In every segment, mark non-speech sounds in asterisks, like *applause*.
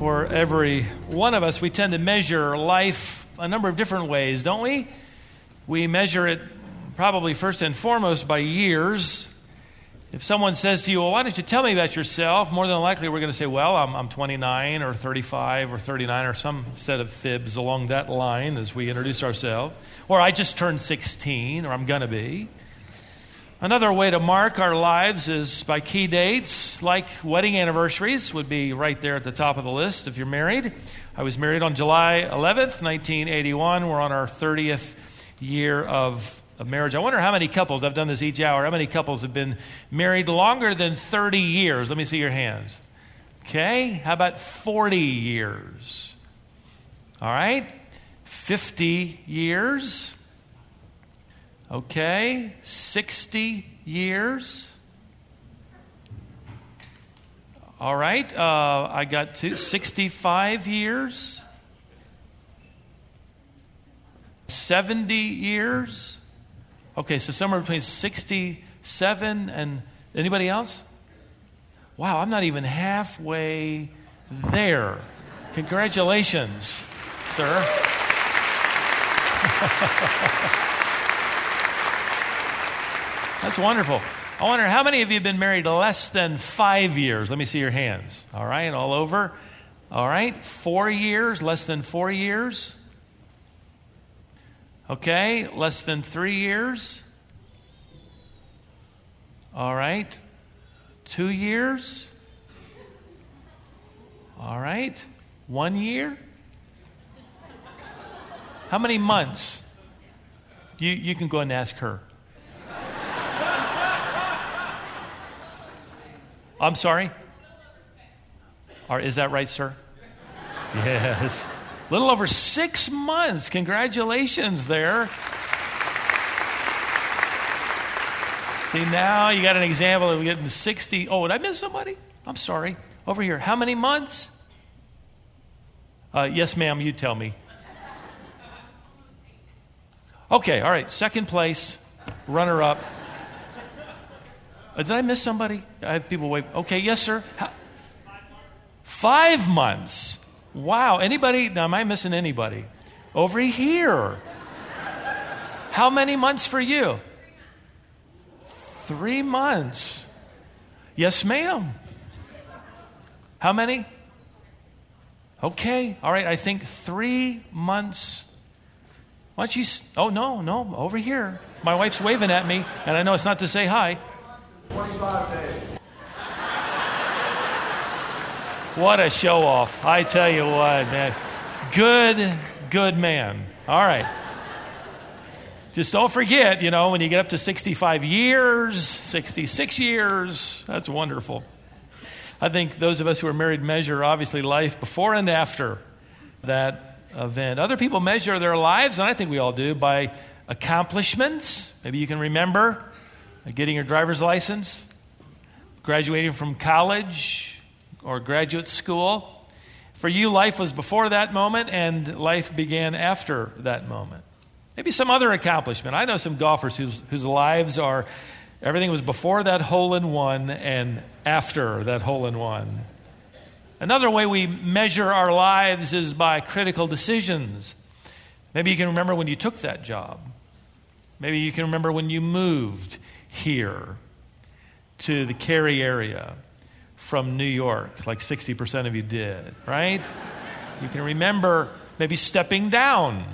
for every one of us. We tend to measure life a number of different ways, don't we? We measure it probably first and foremost by years. If someone says to you, Well, why don't you tell me about yourself? More than likely, we're going to say, Well, I'm, I'm 29 or 35 or 39 or some set of fibs along that line as we introduce ourselves. Or I just turned 16 or I'm going to be. Another way to mark our lives is by key dates, like wedding anniversaries, would be right there at the top of the list if you're married. I was married on July 11th, 1981. We're on our 30th year of, of marriage. I wonder how many couples, I've done this each hour, how many couples have been married longer than 30 years? Let me see your hands. Okay, how about 40 years? All right, 50 years. Okay, 60 years. All right, uh, I got to 65 years. 70 years. Okay, so somewhere between 67 and anybody else? Wow, I'm not even halfway there. Congratulations, sir. *laughs* That's wonderful. I wonder how many of you have been married less than five years? Let me see your hands. All right, all over. All right, four years, less than four years. Okay, less than three years. All right, two years. All right, one year. How many months? You, you can go and ask her. I'm sorry? Or is that right, sir? Yes. A little over six months. Congratulations there. See, now you got an example of getting 60. Oh, did I miss somebody? I'm sorry. Over here. How many months? Uh, yes, ma'am, you tell me. Okay, all right. Second place, runner up. Uh, did I miss somebody? I have people wait. Okay, yes, sir. How? Five months. Wow. Anybody? Now, am I missing anybody? Over here. How many months for you? Three months. Yes, ma'am. How many? Okay. All right. I think three months. Why don't you? Oh, no, no. Over here. My wife's waving at me, and I know it's not to say hi. 25 days. What a show off. I tell you what, man. Good, good man. All right. Just don't forget, you know, when you get up to 65 years, 66 years, that's wonderful. I think those of us who are married measure obviously life before and after that event. Other people measure their lives, and I think we all do, by accomplishments. Maybe you can remember Uh, getting your driver's license, graduating from college or graduate school. For you, life was before that moment, and life began after that moment. Maybe some other accomplishment. I know some golfers whose, whose lives are everything was before that hole in one and after that hole in one. Another way we measure our lives is by critical decisions. Maybe you can remember when you took that job. Maybe you can remember when you moved here to the Cary area from New York, like 60% of you did, right? You can remember maybe stepping down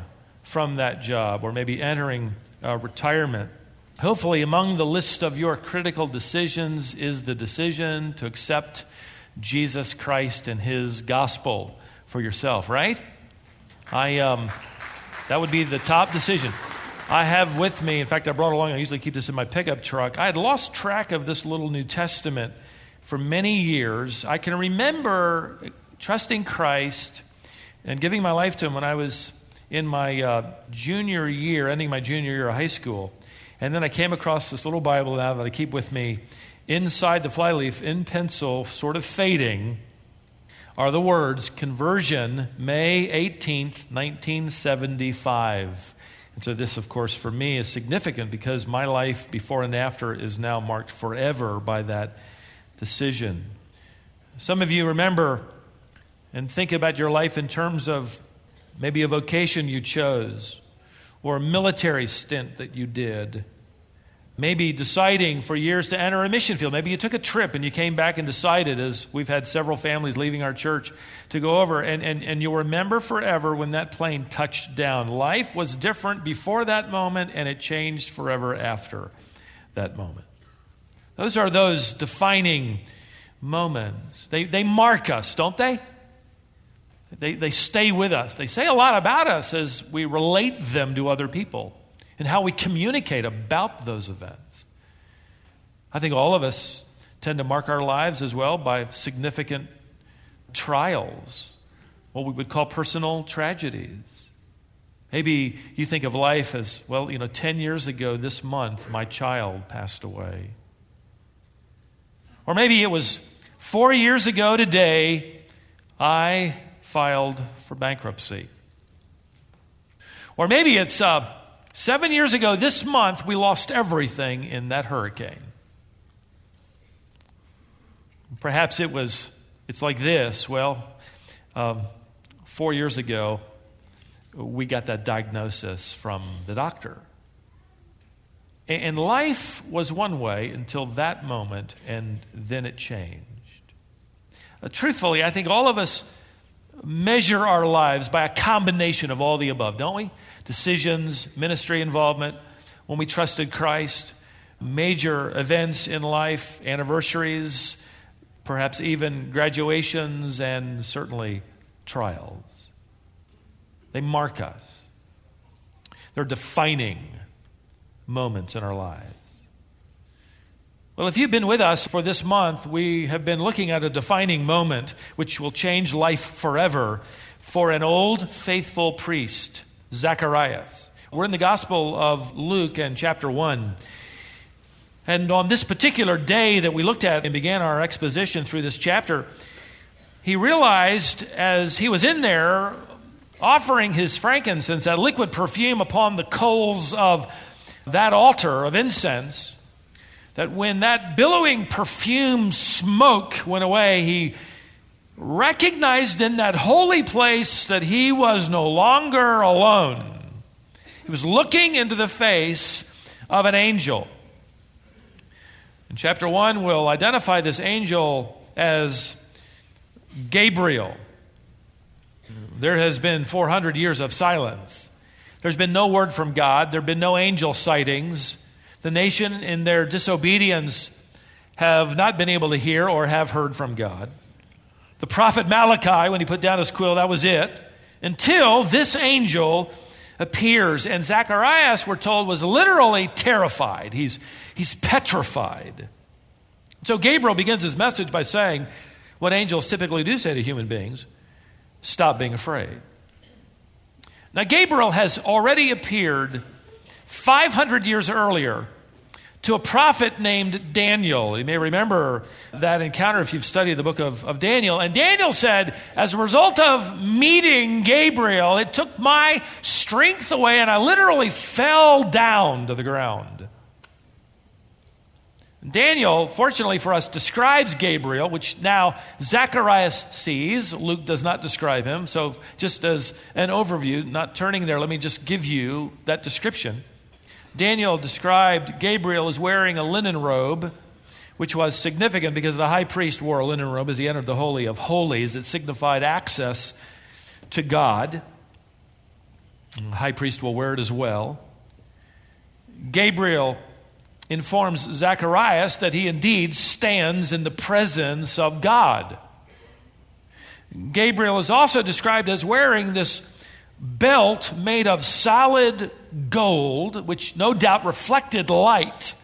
from that job or maybe entering uh, retirement. Hopefully, among the list of your critical decisions is the decision to accept Jesus Christ and his gospel for yourself, right? I, um, that would be the top decision. I have with me, in fact, I brought along, I usually keep this in my pickup truck. I had lost track of this little New Testament for many years. I can remember trusting Christ and giving my life to Him when I was in my uh, junior year, ending my junior year of high school. And then I came across this little Bible now that I keep with me. Inside the flyleaf, in pencil, sort of fading, are the words Conversion, May 18th, 1975. And so, this, of course, for me is significant because my life before and after is now marked forever by that decision. Some of you remember and think about your life in terms of maybe a vocation you chose or a military stint that you did. Maybe deciding for years to enter a mission field. Maybe you took a trip and you came back and decided, as we've had several families leaving our church, to go over. And, and, and you'll remember forever when that plane touched down. Life was different before that moment, and it changed forever after that moment. Those are those defining moments. They, they mark us, don't they? They, they stay with us. They say a lot about us as we relate them to other people and how we communicate about those events. I think all of us tend to mark our lives as well by significant trials, what we would call personal tragedies. Maybe you think of life as, well, you know, 10 years ago this month, my child passed away. Or maybe it was four years ago today, I filed for bankruptcy. Or maybe it's uh, seven years ago this month, we lost everything in that hurricane. Perhaps it was, it's like this. Well, um, four years ago, we got that diagnosis from the doctor. And life was one way until that moment, and then it changed. Uh, truthfully, I think all of us measure our lives by a combination of all the above, don't we? Decisions, ministry involvement, when we trusted Christ, major events in life, anniversaries, perhaps even graduations, and certainly trials. They mark us, they're defining moments in our lives. Well, if you've been with us for this month, we have been looking at a defining moment which will change life forever for an old faithful priest, Zacharias. We're in the Gospel of Luke and chapter 1. And on this particular day that we looked at and began our exposition through this chapter, he realized as he was in there offering his frankincense, that liquid perfume upon the coals of that altar of incense, that when that billowing perfume smoke went away, he recognized in that holy place that he was no longer alone. He was looking into the face of an angel. In chapter 1, we'll identify this angel as Gabriel. There has been 400 years of silence. There's been no word from God, there have been no angel sightings. The nation, in their disobedience, have not been able to hear or have heard from God. The prophet Malachi, when he put down his quill, that was it. Until this angel appears. And Zacharias, we're told, was literally terrified. He's, he's petrified. So Gabriel begins his message by saying what angels typically do say to human beings stop being afraid. Now, Gabriel has already appeared 500 years earlier to a prophet named Daniel. You may remember that encounter if you've studied the book of, of Daniel. And Daniel said, as a result of meeting Gabriel, it took my strength away and I literally fell down to the ground. Daniel, fortunately for us, describes Gabriel, which now Zacharias sees. Luke does not describe him. So, just as an overview, not turning there, let me just give you that description. Daniel described Gabriel as wearing a linen robe, which was significant because the high priest wore a linen robe as he entered the Holy of Holies. It signified access to God. The high priest will wear it as well. Gabriel informs Zacharias that he indeed stands in the presence of God. Gabriel is also described as wearing this belt made of solid gold, which no doubt reflected light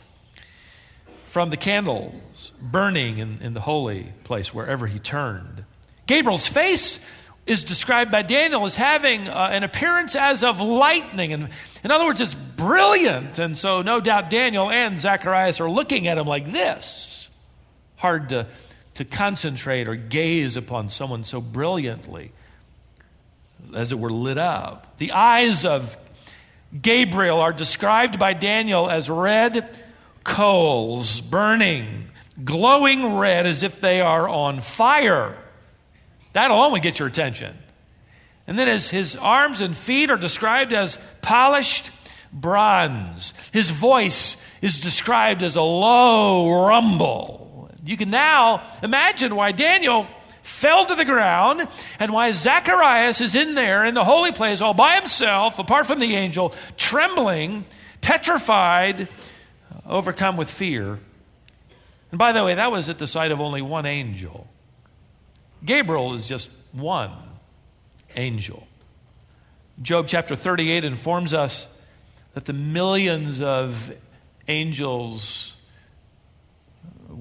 from the candles burning in, in the holy place wherever he turned. Gabriel's face is described by Daniel as having uh, an appearance as of lightning. And in other words, it's brilliant. And so, no doubt, Daniel and Zacharias are looking at him like this. Hard to, to concentrate or gaze upon someone so brilliantly, as it were, lit up. The eyes of Gabriel are described by Daniel as red coals, burning, glowing red as if they are on fire. That alone would get your attention. And then his, his arms and feet are described as polished bronze. His voice is described as a low rumble. You can now imagine why Daniel fell to the ground and why Zacharias is in there in the holy place all by himself, apart from the angel, trembling, petrified, overcome with fear. And by the way, that was at the sight of only one angel. Gabriel is just one angel. Job chapter 38 informs us that the millions of angels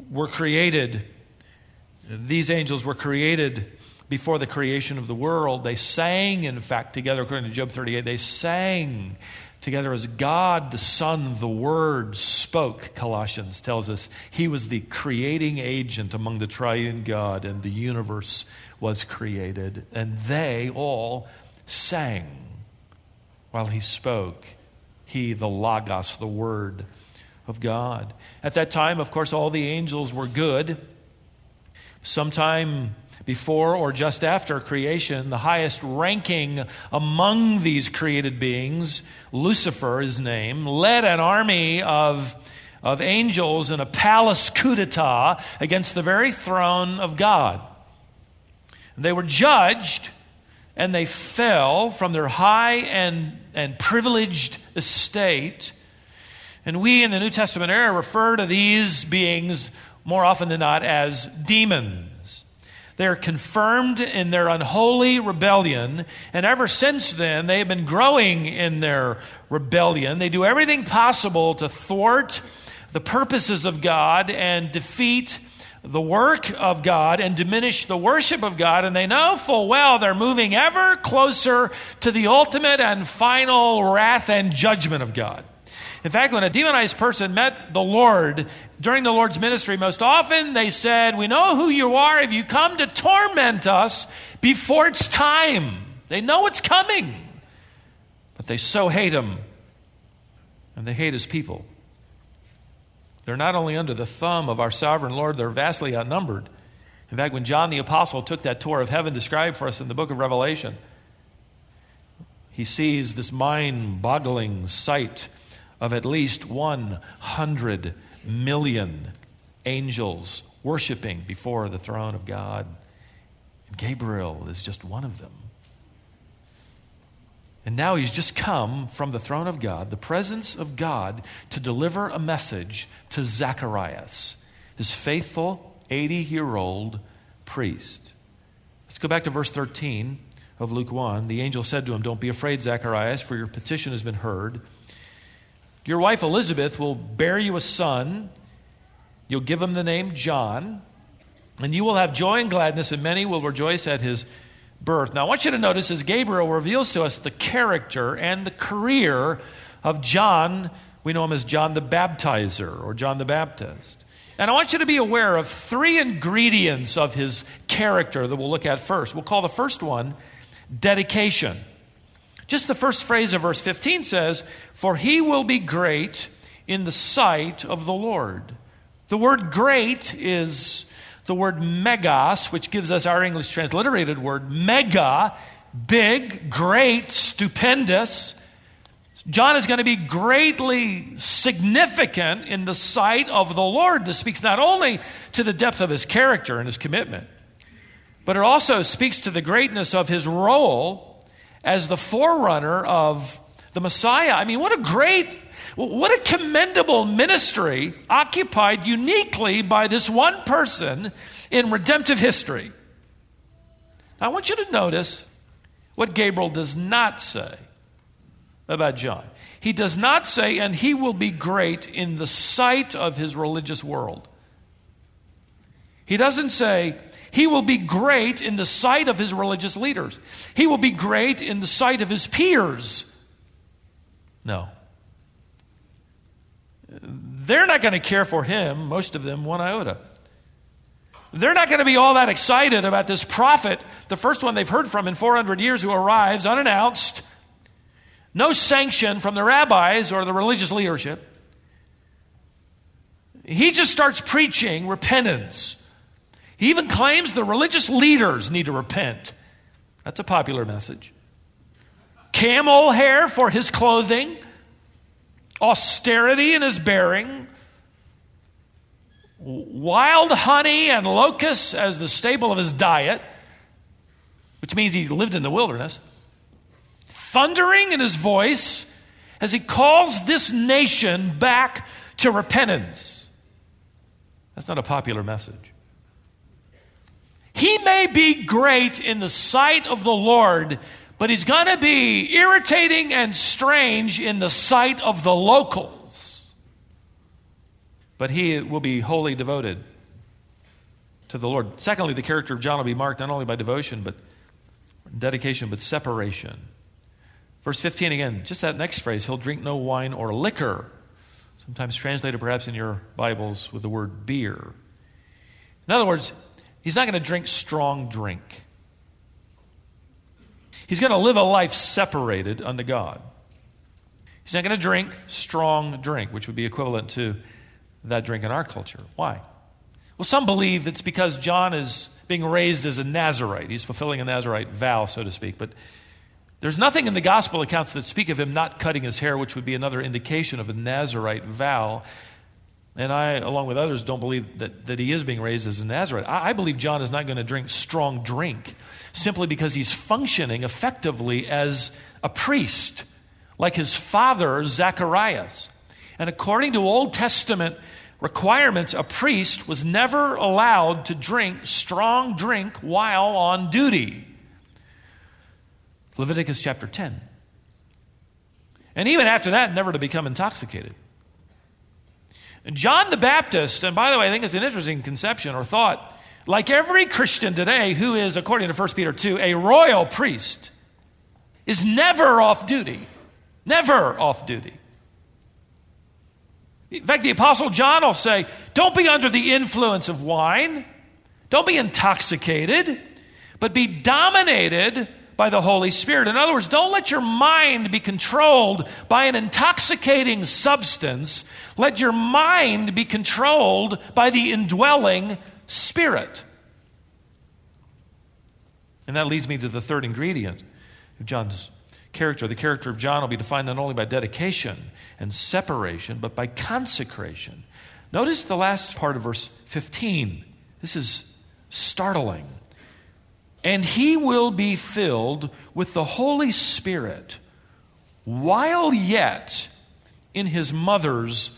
were created. These angels were created before the creation of the world. They sang, in fact, together, according to Job 38, they sang together as God, the Son, the Word spoke, Colossians tells us. He was the creating agent among the triune God, and the universe was created. And they all sang while He spoke. He, the Logos, the Word of God. At that time, of course, all the angels were good. Sometime before or just after creation, the highest ranking among these created beings, Lucifer, his name, led an army of, of angels in a palace coup d'etat against the very throne of God. They were judged and they fell from their high and, and privileged estate. And we in the New Testament era refer to these beings more often than not as demons. They are confirmed in their unholy rebellion, and ever since then, they have been growing in their rebellion. They do everything possible to thwart the purposes of God and defeat the work of God and diminish the worship of God, and they know full well they're moving ever closer to the ultimate and final wrath and judgment of God. In fact, when a demonized person met the Lord during the Lord's ministry, most often they said, We know who you are if you come to torment us before it's time. They know it's coming, but they so hate him, and they hate his people. They're not only under the thumb of our sovereign Lord, they're vastly outnumbered. In fact, when John the Apostle took that tour of heaven described for us in the book of Revelation, he sees this mind boggling sight of at least 100 million angels worshiping before the throne of God. Gabriel is just one of them. And now he's just come from the throne of God, the presence of God, to deliver a message to Zacharias, this faithful 80 year old priest. Let's go back to verse 13 of Luke 1. The angel said to him, Don't be afraid, Zacharias, for your petition has been heard. Your wife Elizabeth will bear you a son. You'll give him the name John, and you will have joy and gladness, and many will rejoice at his birth. Now, I want you to notice as Gabriel reveals to us the character and the career of John, we know him as John the Baptizer or John the Baptist. And I want you to be aware of three ingredients of his character that we'll look at first. We'll call the first one dedication. Just the first phrase of verse 15 says, For he will be great in the sight of the Lord. The word great is the word megas, which gives us our English transliterated word mega, big, great, stupendous. John is going to be greatly significant in the sight of the Lord. This speaks not only to the depth of his character and his commitment, but it also speaks to the greatness of his role as the forerunner of the Messiah. I mean, what a great, what a commendable ministry occupied uniquely by this one person in redemptive history. I want you to notice what Gabriel does not say about John. He does not say, and he will be great in the sight of his religious world. He doesn't say, he will be great in the sight of his religious leaders. He will be great in the sight of his peers. No. They're not going to care for him, most of them, one iota. They're not going to be all that excited about this prophet, the first one they've heard from in 400 years, who arrives unannounced, no sanction from the rabbis or the religious leadership. He just starts preaching repentance He even claims the religious leaders need to repent. That's a popular message. Camel hair for his clothing, austerity in his bearing, wild honey and locusts as the staple of his diet, which means he lived in the wilderness, thundering in his voice as he calls this nation back to repentance. That's not a popular message. He may be great in the sight of the Lord, but he's going to be irritating and strange in the sight of the locals. But he will be wholly devoted to the Lord. Secondly, the character of John will be marked not only by devotion, but dedication, but separation. Verse 15 again, just that next phrase, he'll drink no wine or liquor. Sometimes translated perhaps in your Bibles with the word beer. In other words, He's not going to drink strong drink. He's going to live a life separated unto God. He's not going to drink strong drink, which would be equivalent to that drink in our culture. Why? Well, some believe it's because John is being raised as a Nazarite. He's fulfilling a Nazarite vow, so to speak. But there's nothing in the gospel accounts that speak of him not cutting his hair, which would be another indication of a Nazarite vow. And I, along with others, don't believe that, that he is being raised as a Nazarite. I, I believe John is not going to drink strong drink simply because he's functioning effectively as a priest, like his father, Zacharias. And according to Old Testament requirements, a priest was never allowed to drink strong drink while on duty. Leviticus chapter 10. And even after that, never to become intoxicated. John the Baptist, and by the way, I think it's an interesting conception or thought, like every Christian today who is, according to 1 Peter 2, a royal priest, is never off duty. Never off duty. In fact, the Apostle John will say, Don't be under the influence of wine, don't be intoxicated, but be dominated by the Holy Spirit. In other words, don't let your mind be controlled by an intoxicating substance. Let your mind be controlled by the indwelling Spirit. And that leads me to the third ingredient of John's character. The character of John will be defined not only by dedication and separation, but by consecration. Notice the last part of verse 15. This is startling and he will be filled with the Holy Spirit while yet in his mother's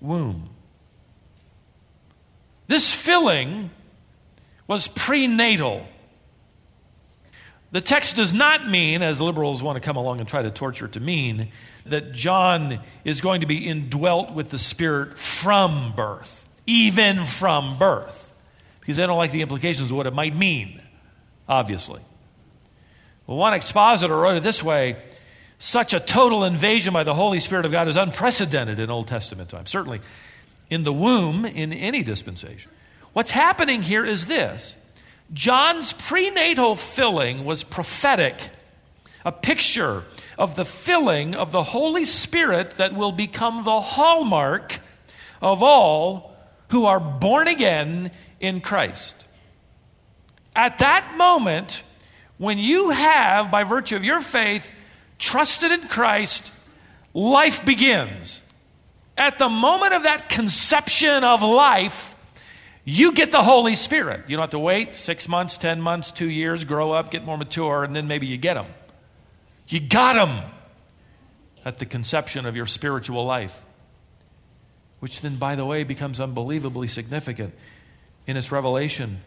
womb. This filling was prenatal. The text does not mean, as liberals want to come along and try to torture it to mean, that John is going to be indwelt with the Spirit from birth, even from birth, because they don't like the implications of what it might mean obviously. Well, one expositor wrote it this way such a total invasion by the Holy Spirit of God is unprecedented in Old Testament times, certainly in the womb in any dispensation. What's happening here is this John's prenatal filling was prophetic, a picture of the filling of the Holy Spirit that will become the hallmark of all who are born again in Christ. At that moment, when you have, by virtue of your faith, trusted in Christ, life begins. At the moment of that conception of life, you get the Holy Spirit. You don't have to wait six months, 10 months, two years, grow up, get more mature, and then maybe you get them. You got them at the conception of your spiritual life, which then, by the way, becomes unbelievably significant in its revelation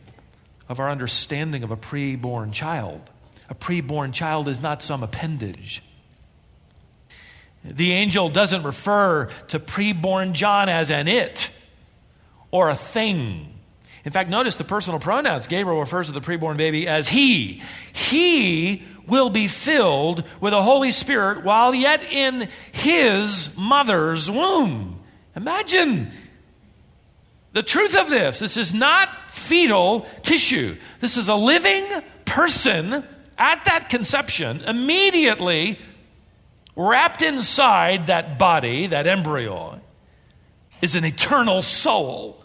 of our understanding of a preborn child. A preborn child is not some appendage. The angel doesn't refer to preborn John as an it or a thing. In fact, notice the personal pronouns. Gabriel refers to the preborn baby as he. He will be filled with the Holy Spirit while yet in his mother's womb. Imagine the truth of this this is not fetal tissue. This is a living person at that conception, immediately wrapped inside that body, that embryo, is an eternal soul.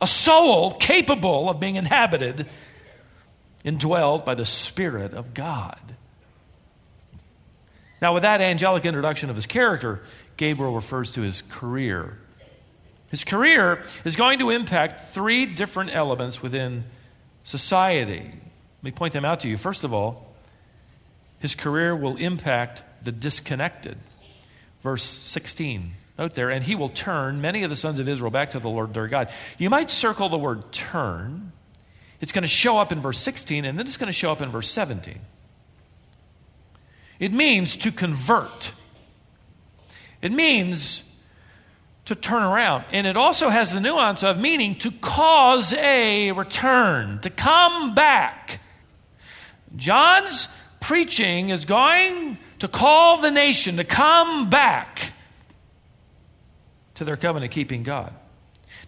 a soul capable of being inhabited, indwelled by the Spirit of God. Now, with that angelic introduction of his character, Gabriel refers to his career. His career is going to impact three different elements within society. Let me point them out to you. First of all, his career will impact the disconnected. Verse 16. Note there, and he will turn many of the sons of Israel back to the Lord their God. You might circle the word turn. It's going to show up in verse 16, and then it's going to show up in verse 17. It means to convert, it means to turn around. And it also has the nuance of meaning to cause a return, to come back. John's preaching is going to call the nation to come back to their covenant keeping God.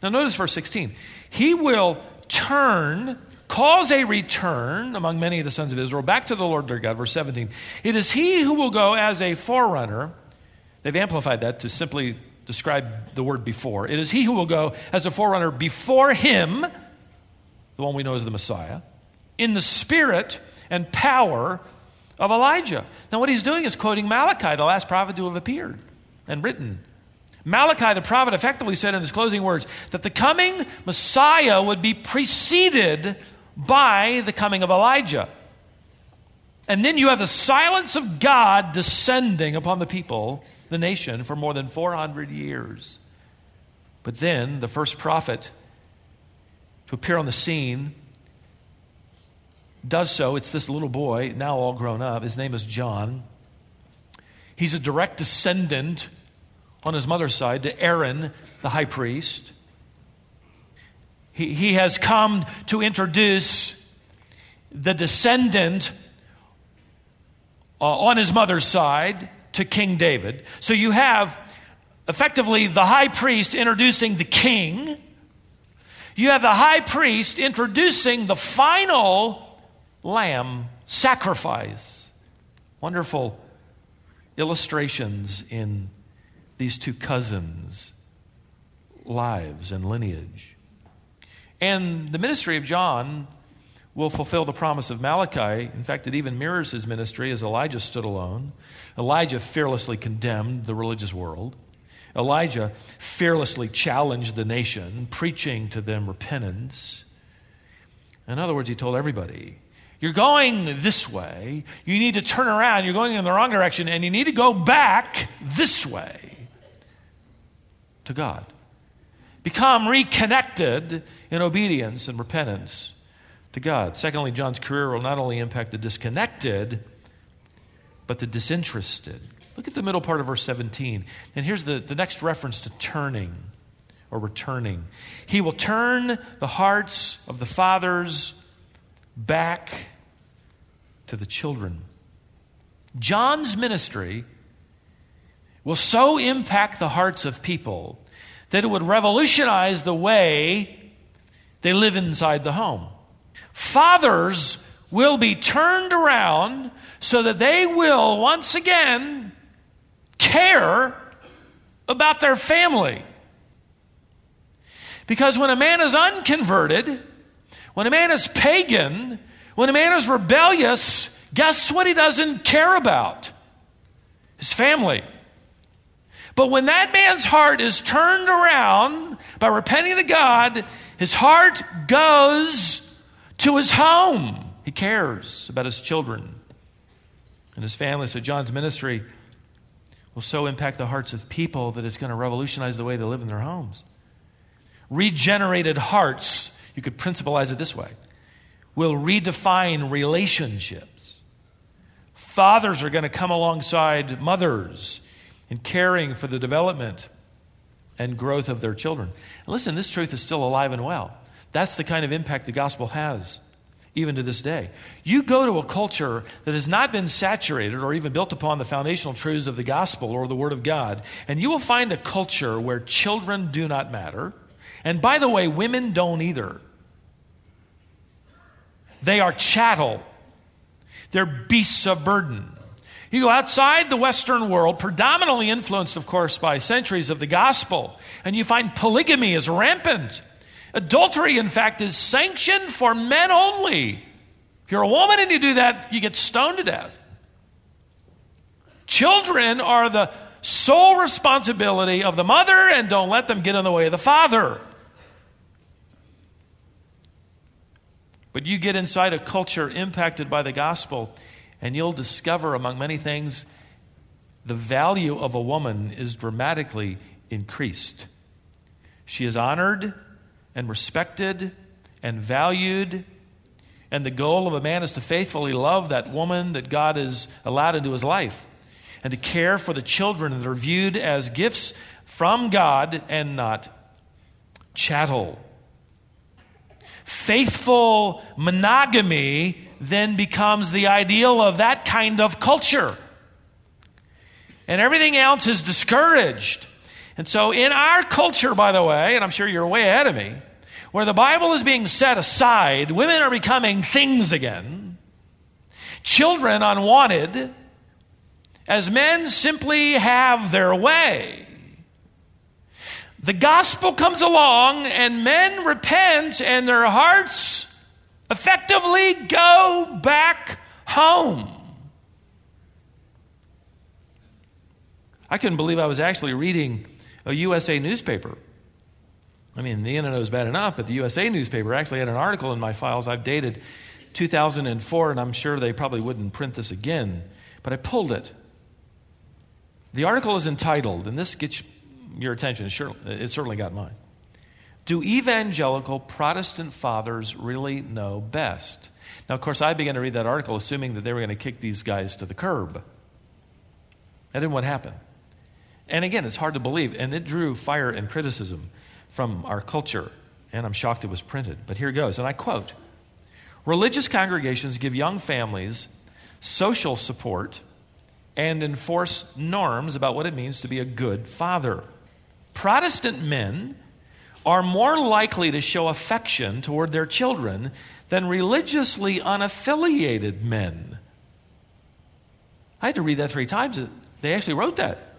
Now, notice verse 16. He will turn, cause a return among many of the sons of Israel back to the Lord their God. Verse 17. It is he who will go as a forerunner. They've amplified that to simply describe the word before. It is he who will go as a forerunner before him, the one we know as the Messiah, in the spirit and power of Elijah. Now, what he's doing is quoting Malachi, the last prophet to have appeared and written. Malachi, the prophet, effectively said in his closing words that the coming Messiah would be preceded by the coming of Elijah. And then you have the silence of God descending upon the people the nation for more than 400 years. But then the first prophet to appear on the scene does so. It's this little boy, now all grown up. His name is John. He's a direct descendant on his mother's side to Aaron, the high priest. He, he has come to introduce the descendant uh, on his mother's side to King David. So you have effectively the high priest introducing the king. You have the high priest introducing the final lamb sacrifice. Wonderful illustrations in these two cousins' lives and lineage. And the ministry of John will fulfill the promise of Malachi. In fact, it even mirrors his ministry as Elijah stood alone. Elijah fearlessly condemned the religious world. Elijah fearlessly challenged the nation, preaching to them repentance. In other words, he told everybody, You're going this way. You need to turn around. You're going in the wrong direction, and you need to go back this way to God. Become reconnected in obedience and repentance to God. Secondly, John's career will not only impact the disconnected, but the disinterested. Look at the middle part of verse 17. And here's the, the next reference to turning or returning. He will turn the hearts of the fathers back to the children. John's ministry will so impact the hearts of people that it would revolutionize the way they live inside the home fathers will be turned around so that they will once again care about their family. Because when a man is unconverted, when a man is pagan, when a man is rebellious, guess what he doesn't care about? His family. But when that man's heart is turned around by repenting to God, his heart goes to his home. He cares about his children and his family. So, John's ministry will so impact the hearts of people that it's going to revolutionize the way they live in their homes. Regenerated hearts, you could principalize it this way, will redefine relationships. Fathers are going to come alongside mothers in caring for the development and growth of their children. And listen, this truth is still alive and well. That's the kind of impact the gospel has, even to this day. You go to a culture that has not been saturated or even built upon the foundational truths of the gospel or the word of God, and you will find a culture where children do not matter. And by the way, women don't either. They are chattel, they're beasts of burden. You go outside the Western world, predominantly influenced, of course, by centuries of the gospel, and you find polygamy is rampant. Adultery, in fact, is sanctioned for men only. If you're a woman and you do that, you get stoned to death. Children are the sole responsibility of the mother, and don't let them get in the way of the father. But you get inside a culture impacted by the gospel, and you'll discover, among many things, the value of a woman is dramatically increased. She is honored and respected and valued. And the goal of a man is to faithfully love that woman that God has allowed into his life and to care for the children that are viewed as gifts from God and not chattel. Faithful monogamy then becomes the ideal of that kind of culture. And everything else is discouraged. And so, in our culture, by the way, and I'm sure you're way ahead of me, where the Bible is being set aside, women are becoming things again, children unwanted, as men simply have their way. The gospel comes along and men repent and their hearts effectively go back home. I couldn't believe I was actually reading a USA newspaper. I mean, the internet was bad enough, but the USA newspaper actually had an article in my files I've dated 2004, and I'm sure they probably wouldn't print this again, but I pulled it. The article is entitled, and this gets your attention, it certainly got mine. Do evangelical Protestant fathers really know best? Now, of course, I began to read that article assuming that they were going to kick these guys to the curb. That didn't what happened. And again, it's hard to believe, and it drew fire and criticism from our culture, and I'm shocked it was printed. But here goes, and I quote Religious congregations give young families social support and enforce norms about what it means to be a good father. Protestant men are more likely to show affection toward their children than religiously unaffiliated men. I had to read that three times. They actually wrote that.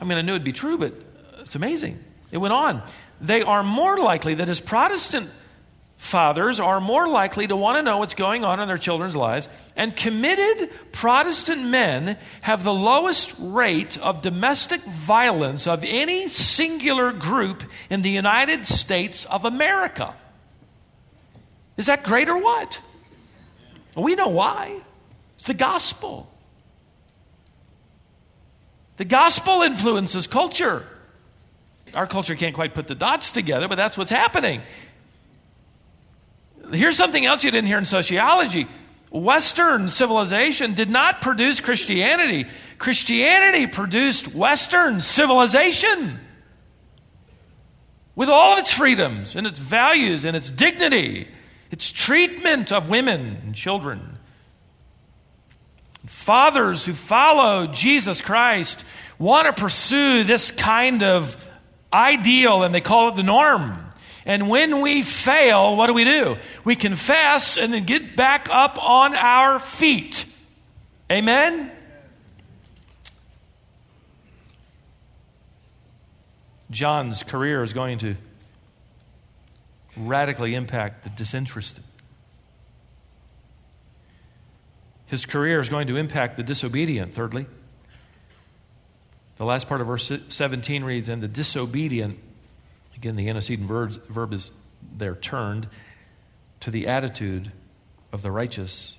I mean, I knew it'd be true, but it's amazing. It went on. They are more likely that as Protestant fathers are more likely to want to know what's going on in their children's lives, and committed Protestant men have the lowest rate of domestic violence of any singular group in the United States of America. Is that great or what? We know why. It's the gospel. The gospel influences culture. Our culture can't quite put the dots together, but that's what's happening. Here's something else you didn't hear in sociology Western civilization did not produce Christianity, Christianity produced Western civilization with all of its freedoms and its values and its dignity, its treatment of women and children. Fathers who follow Jesus Christ want to pursue this kind of ideal, and they call it the norm. And when we fail, what do we do? We confess and then get back up on our feet. Amen? John's career is going to radically impact the disinterested. His career is going to impact the disobedient, thirdly. The last part of verse 17 reads, And the disobedient Again, the antecedent verb, verb is there turned to the attitude of the righteous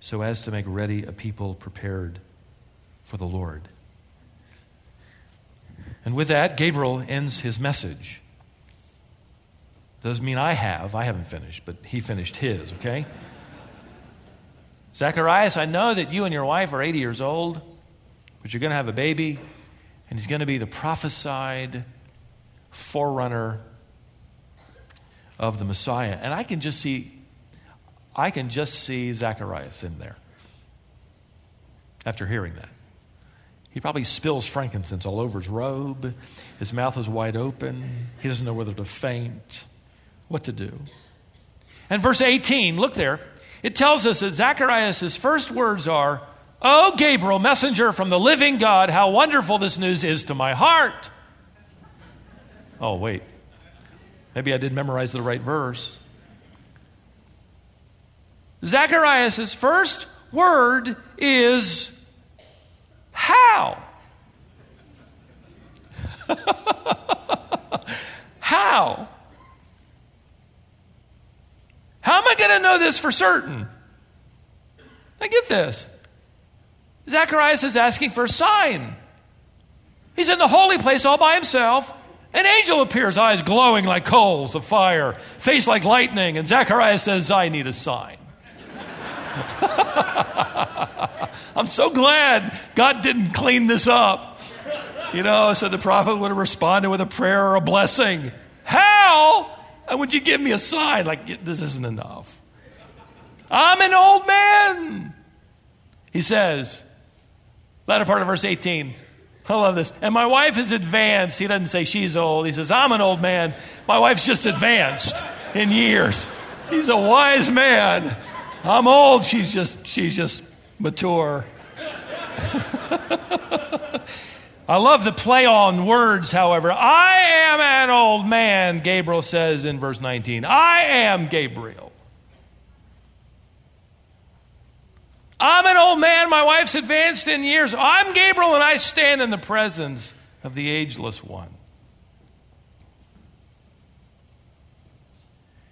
so as to make ready a people prepared for the Lord. And with that, Gabriel ends his message. Doesn't mean I have. I haven't finished, but he finished his, okay? Zacharias, I know that you and your wife are 80 years old, but you're going to have a baby, and he's going to be the prophesied forerunner of the Messiah. And I can just see, I can just see Zacharias in there after hearing that. He probably spills frankincense all over his robe. His mouth is wide open. He doesn't know whether to faint, what to do. And verse 18, look there. It tells us that Zacharias' first words are, Oh, Gabriel, messenger from the living God, how wonderful this news is to my heart. Oh, wait. Maybe I didn't memorize the right verse. Zacharias' first word is how. *laughs* how? How am I going to know this for certain? I get this. Zacharias is asking for a sign. He's in the holy place all by himself. An angel appears, eyes glowing like coals of fire, face like lightning, and Zacharias says, I need a sign. *laughs* I'm so glad God didn't clean this up. You know, so the prophet would have responded with a prayer or a blessing. How? And would you give me a sign? Like, this isn't enough. I'm an old man. He says, latter part of verse 18. I love this. And my wife is advanced. He doesn't say she's old. He says, I'm an old man. My wife's just advanced in years. He's a wise man. I'm old. She's just, she's just mature. *laughs* I love the play on words, however. I am an old man, Gabriel says in verse 19. I am Gabriel. I'm an old man, my wife's advanced in years. I'm Gabriel, and I stand in the presence of the ageless one.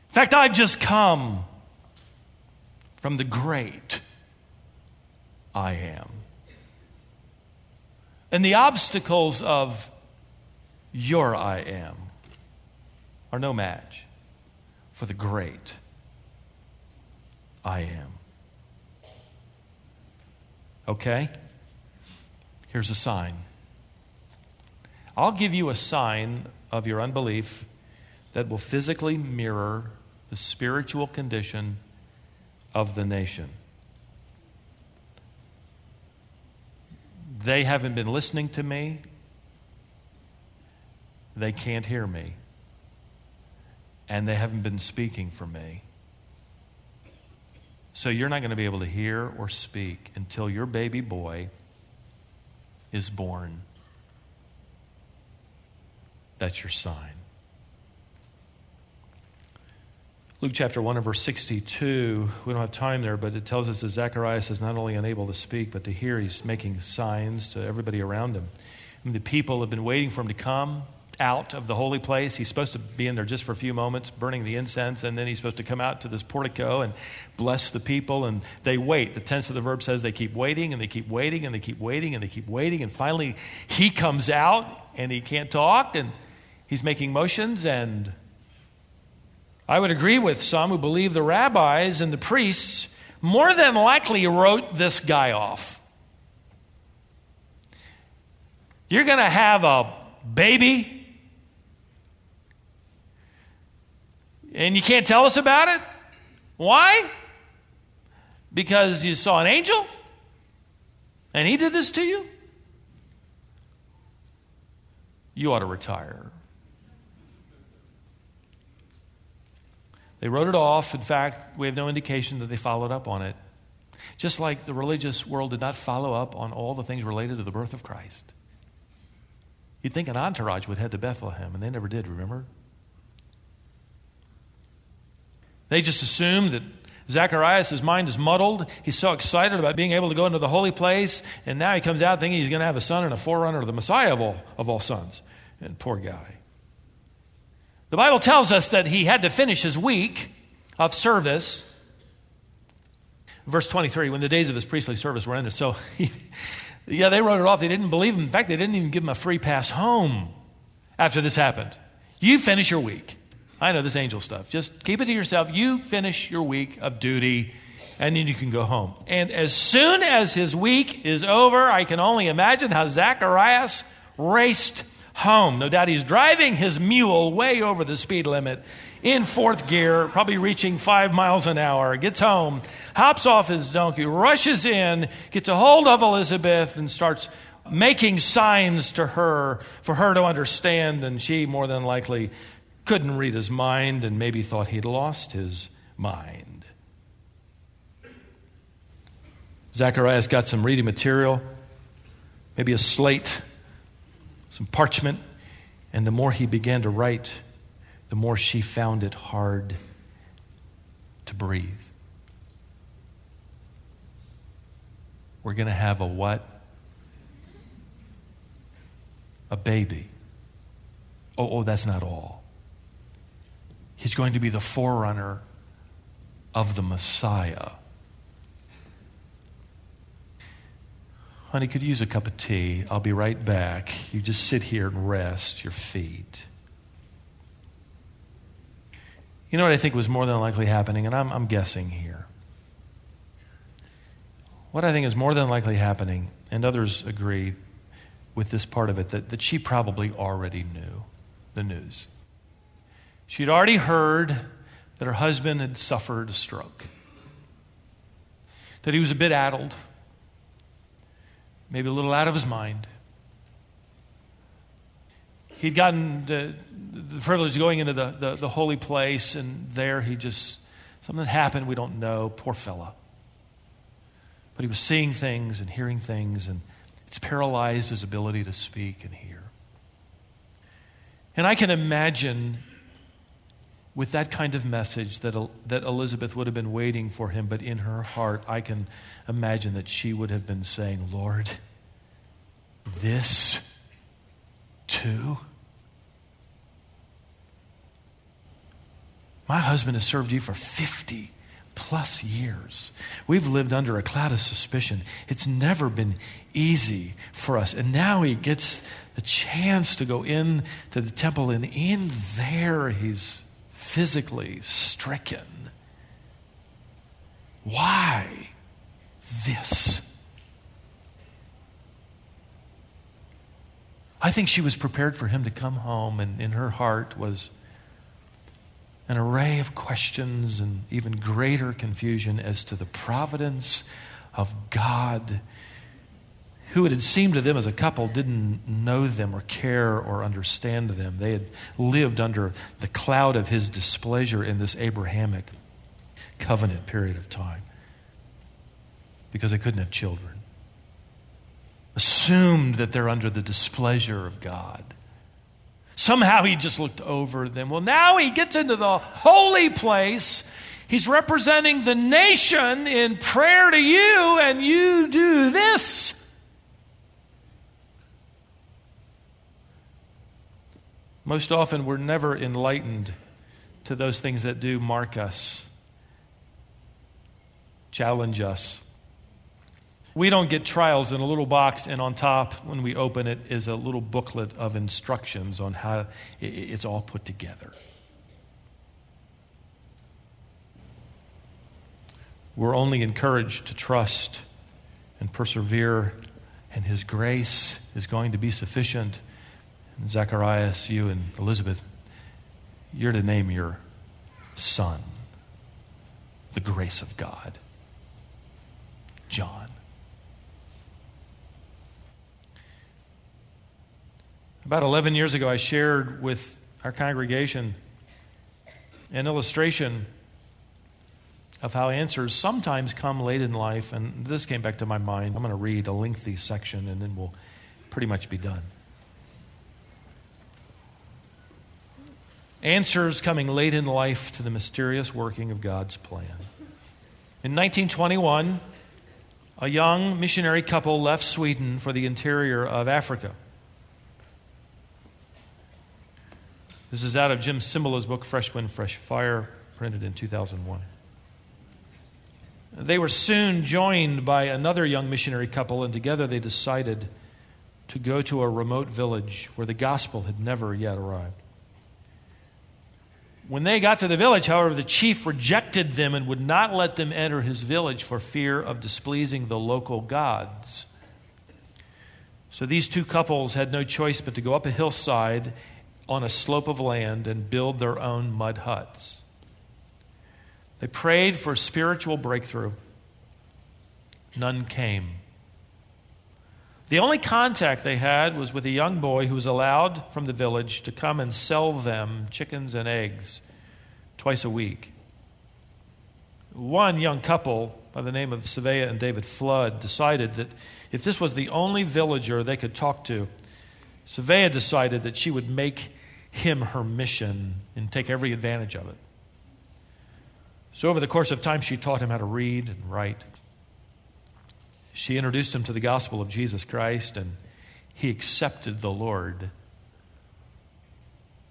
In fact, I've just come from the great I am. And the obstacles of your I am are no match for the great I am. Okay? Here's a sign. I'll give you a sign of your unbelief that will physically mirror the spiritual condition of the nation. They haven't been listening to me. They can't hear me. And they haven't been speaking for me. So you're not going to be able to hear or speak until your baby boy is born. That's your sign. Luke chapter 1 and verse 62, we don't have time there, but it tells us that Zacharias is not only unable to speak, but to hear. He's making signs to everybody around him. The people have been waiting for him to come out of the holy place. He's supposed to be in there just for a few moments, burning the incense, and then he's supposed to come out to this portico and bless the people. And they wait. The tense of the verb says they keep waiting and they keep waiting and they keep waiting and they keep waiting. And finally, he comes out and he can't talk and he's making motions and I would agree with some who believe the rabbis and the priests more than likely wrote this guy off. You're going to have a baby, and you can't tell us about it? Why? Because you saw an angel and he did this to you? You ought to retire. They wrote it off. In fact, we have no indication that they followed up on it. Just like the religious world did not follow up on all the things related to the birth of Christ. You'd think an entourage would head to Bethlehem, and they never did, remember? They just assume that Zacharias' his mind is muddled. He's so excited about being able to go into the holy place, and now he comes out thinking he's going to have a son and a forerunner of the Messiah of all, of all sons. And poor guy. The Bible tells us that he had to finish his week of service. Verse 23, when the days of his priestly service were ended. So, he, *laughs* yeah, they wrote it off. They didn't believe him. In fact, they didn't even give him a free pass home after this happened. You finish your week. I know this angel stuff. Just keep it to yourself. You finish your week of duty, and then you can go home. And as soon as his week is over, I can only imagine how Zacharias raced home. No doubt he's driving his mule way over the speed limit in fourth gear, probably reaching five miles an hour, gets home, hops off his donkey, rushes in, gets a hold of Elizabeth, and starts making signs to her for her to understand. And she, more than likely, couldn't read his mind and maybe thought he'd lost his mind. Zacharias got some reading material, maybe a slate some parchment, and the more he began to write, the more she found it hard to breathe. We're going to have a what? A baby. Oh, oh, that's not all. He's going to be the forerunner of the Messiah. Honey, could you use a cup of tea? I'll be right back. You just sit here and rest your feet. You know what I think was more than likely happening, and I'm, I'm guessing here. What I think is more than likely happening, and others agree with this part of it, that, that she probably already knew the news. She'd already heard that her husband had suffered a stroke, that he was a bit addled, maybe a little out of his mind. He'd gotten the, the privilege of going into the, the, the holy place, and there he just, something happened we don't know. Poor fella. But he was seeing things and hearing things, and it's paralyzed his ability to speak and hear. And I can imagine with that kind of message that, that Elizabeth would have been waiting for him, but in her heart, I can imagine that she would have been saying, Lord, this too? My husband has served you for 50 plus years. We've lived under a cloud of suspicion. It's never been easy for us. And now he gets the chance to go in to the temple, and in there he's physically stricken. Why this? I think she was prepared for him to come home, and in her heart was an array of questions and even greater confusion as to the providence of God, who it had seemed to them as a couple didn't know them or care or understand them. They had lived under the cloud of his displeasure in this Abrahamic covenant period of time because they couldn't have children. Assumed that they're under the displeasure of God. Somehow he just looked over them. Well, now he gets into the holy place. He's representing the nation in prayer to you, and you do this. Most often, we're never enlightened to those things that do mark us, challenge us, we don't get trials in a little box, and on top, when we open it, is a little booklet of instructions on how it's all put together. We're only encouraged to trust and persevere, and His grace is going to be sufficient. Zacharias, you and Elizabeth, you're to name your son the grace of God, John. About 11 years ago, I shared with our congregation an illustration of how answers sometimes come late in life, and this came back to my mind. I'm going to read a lengthy section and then we'll pretty much be done. Answers coming late in life to the mysterious working of God's plan. In 1921, a young missionary couple left Sweden for the interior of Africa. This is out of Jim Cymbala's book, Fresh Wind, Fresh Fire, printed in 2001. They were soon joined by another young missionary couple, and together they decided to go to a remote village where the gospel had never yet arrived. When they got to the village, however, the chief rejected them and would not let them enter his village for fear of displeasing the local gods. So these two couples had no choice but to go up a hillside on a slope of land and build their own mud huts. They prayed for a spiritual breakthrough. None came. The only contact they had was with a young boy who was allowed from the village to come and sell them chickens and eggs twice a week. One young couple by the name of Svea and David Flood decided that if this was the only villager they could talk to, Svea decided that she would make him her mission and take every advantage of it. So, over the course of time, she taught him how to read and write. She introduced him to the gospel of Jesus Christ, and he accepted the Lord.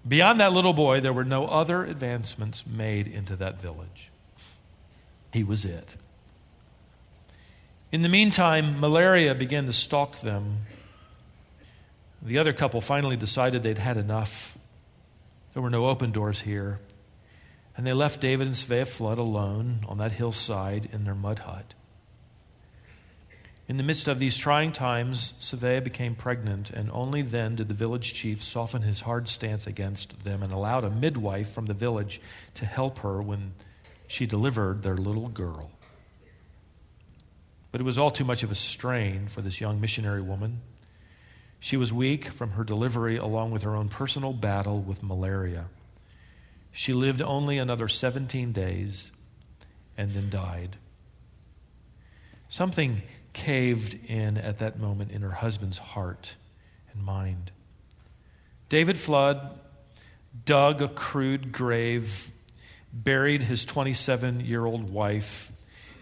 Beyond that little boy, there were no other advancements made into that village. He was it. In the meantime, malaria began to stalk them. The other couple finally decided they'd had enough. There were no open doors here. And they left David and Svea Flood alone on that hillside in their mud hut. In the midst of these trying times, Svea became pregnant, and only then did the village chief soften his hard stance against them and allowed a midwife from the village to help her when she delivered their little girl. But it was all too much of a strain for this young missionary woman. She was weak from her delivery, along with her own personal battle with malaria. She lived only another 17 days and then died. Something caved in at that moment in her husband's heart and mind. David Flood dug a crude grave, buried his 27 year old wife,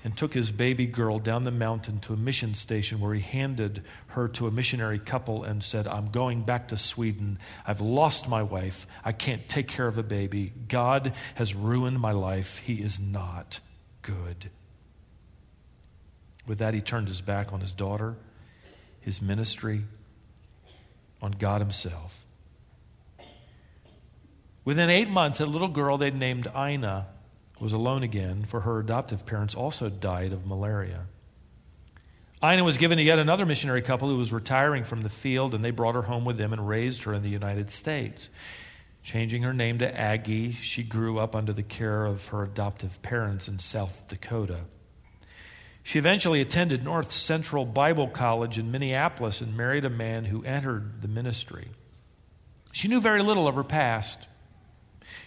and took his baby girl down the mountain to a mission station where he handed her to a missionary couple and said, I'm going back to Sweden. I've lost my wife. I can't take care of a baby. God has ruined my life. He is not good. With that, he turned his back on his daughter, his ministry, on God himself. Within eight months, a little girl they'd named Ina was alone again, for her adoptive parents also died of malaria. Ina was given to yet another missionary couple who was retiring from the field, and they brought her home with them and raised her in the United States. Changing her name to Aggie, she grew up under the care of her adoptive parents in South Dakota. She eventually attended North Central Bible College in Minneapolis and married a man who entered the ministry. She knew very little of her past.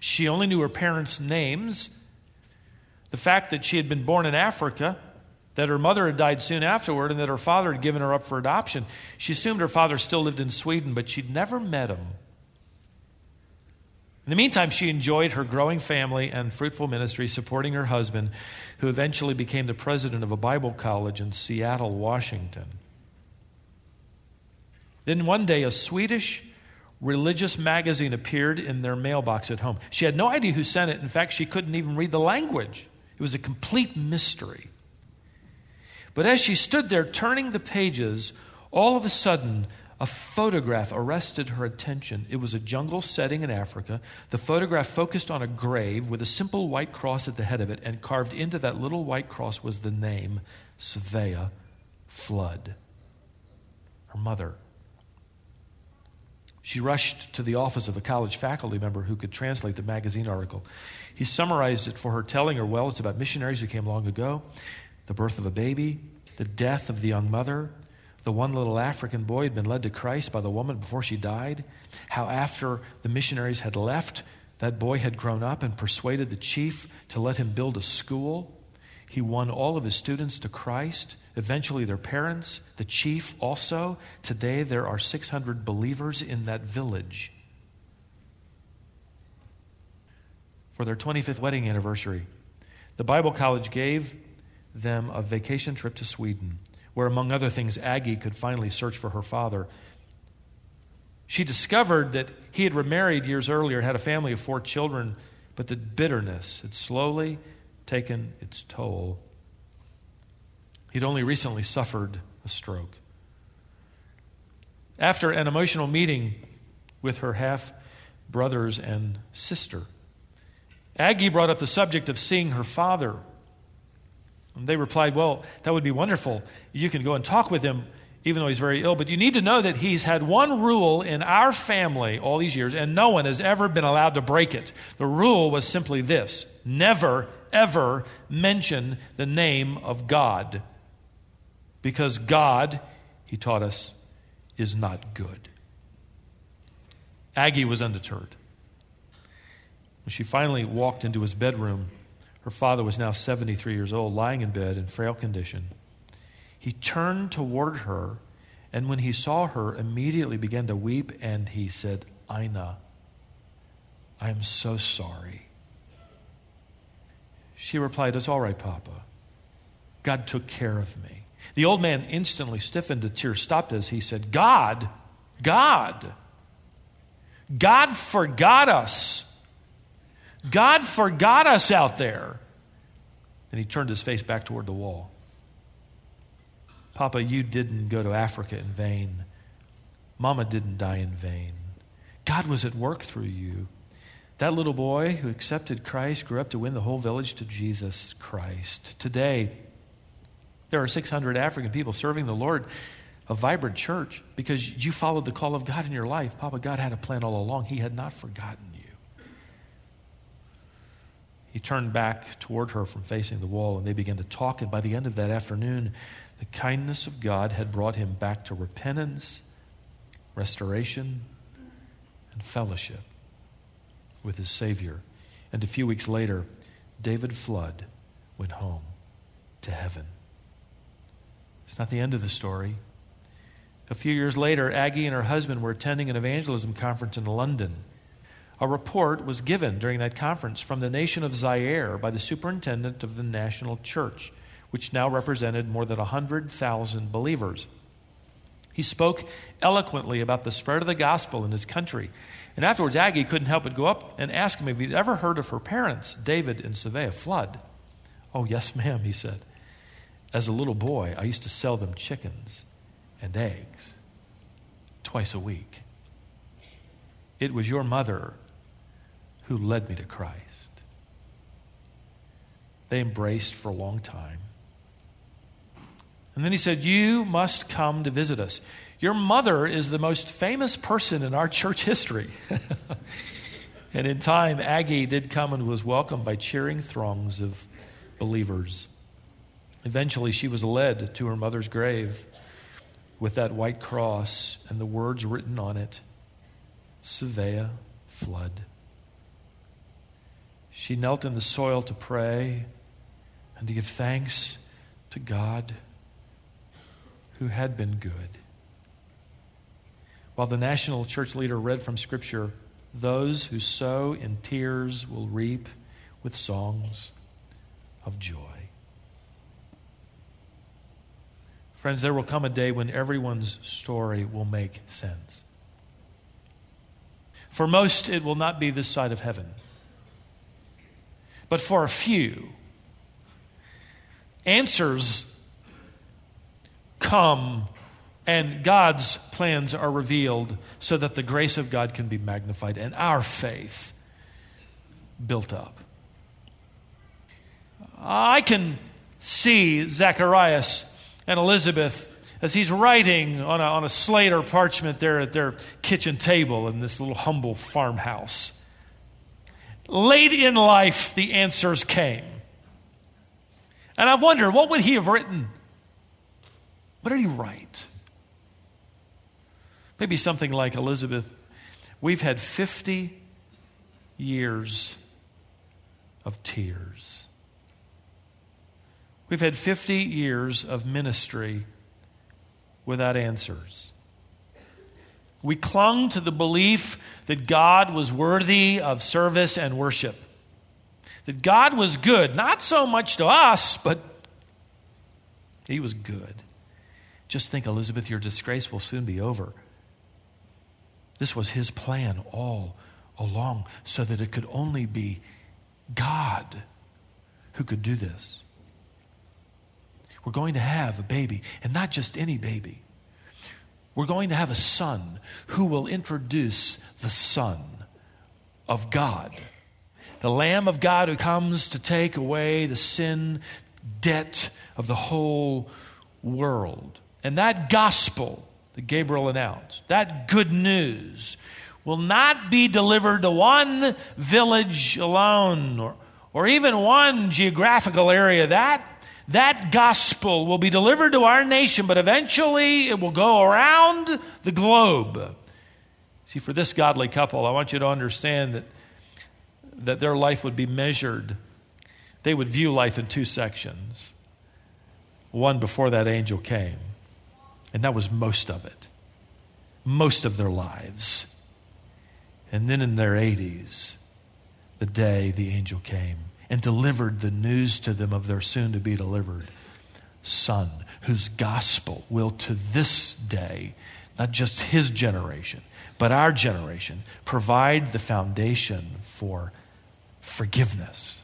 She only knew her parents' names the fact that she had been born in Africa, that her mother had died soon afterward, and that her father had given her up for adoption. She assumed her father still lived in Sweden, but she'd never met him. In the meantime, she enjoyed her growing family and fruitful ministry, supporting her husband, who eventually became the president of a Bible college in Seattle, Washington. Then one day, a Swedish religious magazine appeared in their mailbox at home. She had no idea who sent it. In fact, she couldn't even read the language. It was a complete mystery. But as she stood there turning the pages, all of a sudden, a photograph arrested her attention. It was a jungle setting in Africa. The photograph focused on a grave with a simple white cross at the head of it, and carved into that little white cross was the name Svea Flood, her mother. She rushed to the office of a college faculty member who could translate the magazine article. He summarized it for her, telling her, well, it's about missionaries who came long ago, the birth of a baby, the death of the young mother, the one little African boy had been led to Christ by the woman before she died, how after the missionaries had left, that boy had grown up and persuaded the chief to let him build a school. He won all of his students to Christ eventually their parents, the chief also. Today there are 600 believers in that village. For their 25th wedding anniversary, the Bible College gave them a vacation trip to Sweden, where, among other things, Aggie could finally search for her father. She discovered that he had remarried years earlier, had a family of four children, but the bitterness had slowly taken its toll He'd only recently suffered a stroke. After an emotional meeting with her half brothers and sister, Aggie brought up the subject of seeing her father. And they replied, Well, that would be wonderful. You can go and talk with him, even though he's very ill. But you need to know that he's had one rule in our family all these years, and no one has ever been allowed to break it. The rule was simply this never, ever mention the name of God because God, he taught us, is not good. Aggie was undeterred. When she finally walked into his bedroom, her father was now 73 years old, lying in bed in frail condition. He turned toward her, and when he saw her, immediately began to weep, and he said, Ina, I am so sorry. She replied, It's all right, Papa. God took care of me. The old man instantly stiffened. The tears stopped as he said, God, God, God forgot us. God forgot us out there. And he turned his face back toward the wall. Papa, you didn't go to Africa in vain. Mama didn't die in vain. God was at work through you. That little boy who accepted Christ grew up to win the whole village to Jesus Christ. Today, there are 600 African people serving the Lord, a vibrant church, because you followed the call of God in your life. Papa, God had a plan all along. He had not forgotten. He turned back toward her from facing the wall, and they began to talk. And by the end of that afternoon, the kindness of God had brought him back to repentance, restoration, and fellowship with his Savior. And a few weeks later, David Flood went home to heaven. It's not the end of the story. A few years later, Aggie and her husband were attending an evangelism conference in London. A report was given during that conference from the nation of Zaire by the superintendent of the national church, which now represented more than 100,000 believers. He spoke eloquently about the spread of the gospel in his country. And afterwards, Aggie couldn't help but go up and ask him if he'd ever heard of her parents, David and Svea Flood. Oh, yes, ma'am, he said. As a little boy, I used to sell them chickens and eggs twice a week. It was your mother who led me to Christ. They embraced for a long time. And then he said, You must come to visit us. Your mother is the most famous person in our church history. *laughs* and in time, Aggie did come and was welcomed by cheering throngs of believers. Eventually, she was led to her mother's grave with that white cross and the words written on it Svea Flood. She knelt in the soil to pray and to give thanks to God who had been good. While the national church leader read from Scripture, those who sow in tears will reap with songs of joy. Friends, there will come a day when everyone's story will make sense. For most, it will not be this side of heaven. But for a few, answers come and God's plans are revealed so that the grace of God can be magnified and our faith built up. I can see Zacharias and Elizabeth as he's writing on a, on a slate or parchment there at their kitchen table in this little humble farmhouse. Late in life, the answers came. And I wonder, what would he have written? What did he write? Maybe something like Elizabeth, we've had 50 years of tears. We've had 50 years of ministry without answers. We clung to the belief that God was worthy of service and worship. That God was good, not so much to us, but He was good. Just think, Elizabeth, your disgrace will soon be over. This was His plan all along, so that it could only be God who could do this. We're going to have a baby, and not just any baby. We're going to have a son who will introduce the Son of God, the Lamb of God who comes to take away the sin debt of the whole world. And that gospel that Gabriel announced, that good news, will not be delivered to one village alone or, or even one geographical area. That that gospel will be delivered to our nation, but eventually it will go around the globe. See, for this godly couple, I want you to understand that, that their life would be measured. They would view life in two sections one before that angel came, and that was most of it, most of their lives. And then in their 80s, the day the angel came and delivered the news to them of their soon to be delivered Son, whose gospel will to this day, not just his generation, but our generation, provide the foundation for forgiveness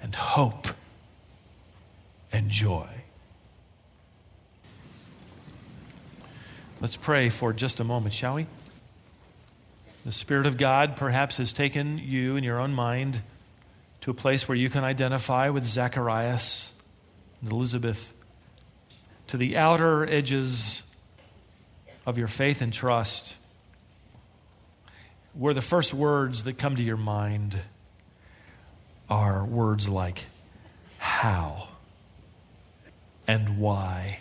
and hope and joy. Let's pray for just a moment, shall we? The Spirit of God perhaps has taken you in your own mind to a place where you can identify with Zacharias and Elizabeth, to the outer edges of your faith and trust, where the first words that come to your mind are words like how and why,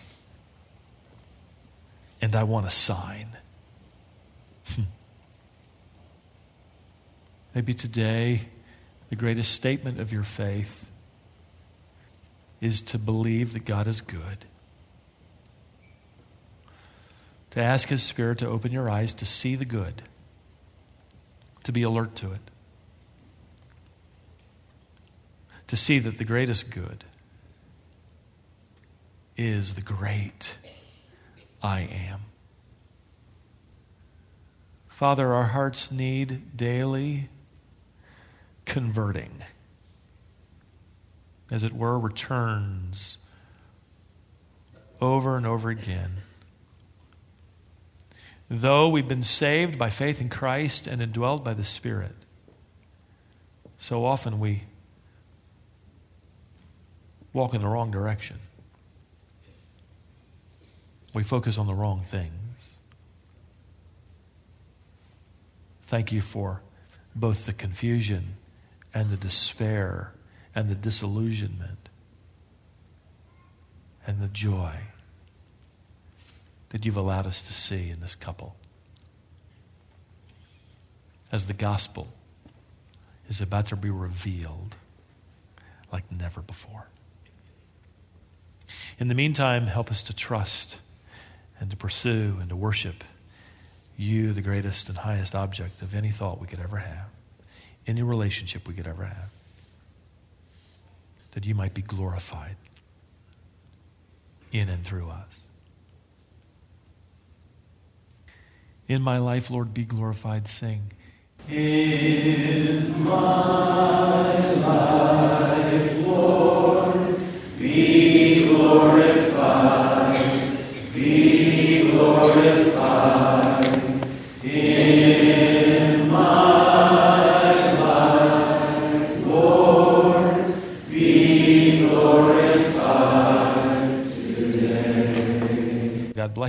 and I want a sign. Hmm. Maybe today, the greatest statement of your faith is to believe that God is good. To ask His Spirit to open your eyes to see the good, to be alert to it, to see that the greatest good is the great I am. Father, our hearts need daily converting, as it were, returns over and over again. Though we've been saved by faith in Christ and indwelled by the Spirit, so often we walk in the wrong direction. We focus on the wrong things. Thank you for both the confusion and the despair and the disillusionment and the joy that you've allowed us to see in this couple as the gospel is about to be revealed like never before. In the meantime, help us to trust and to pursue and to worship you, the greatest and highest object of any thought we could ever have any relationship we could ever have, that you might be glorified in and through us. In my life, Lord, be glorified. Sing. In my life, Lord, be glorified. Be glorified.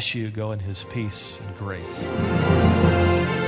Bless you. Go in his peace and grace.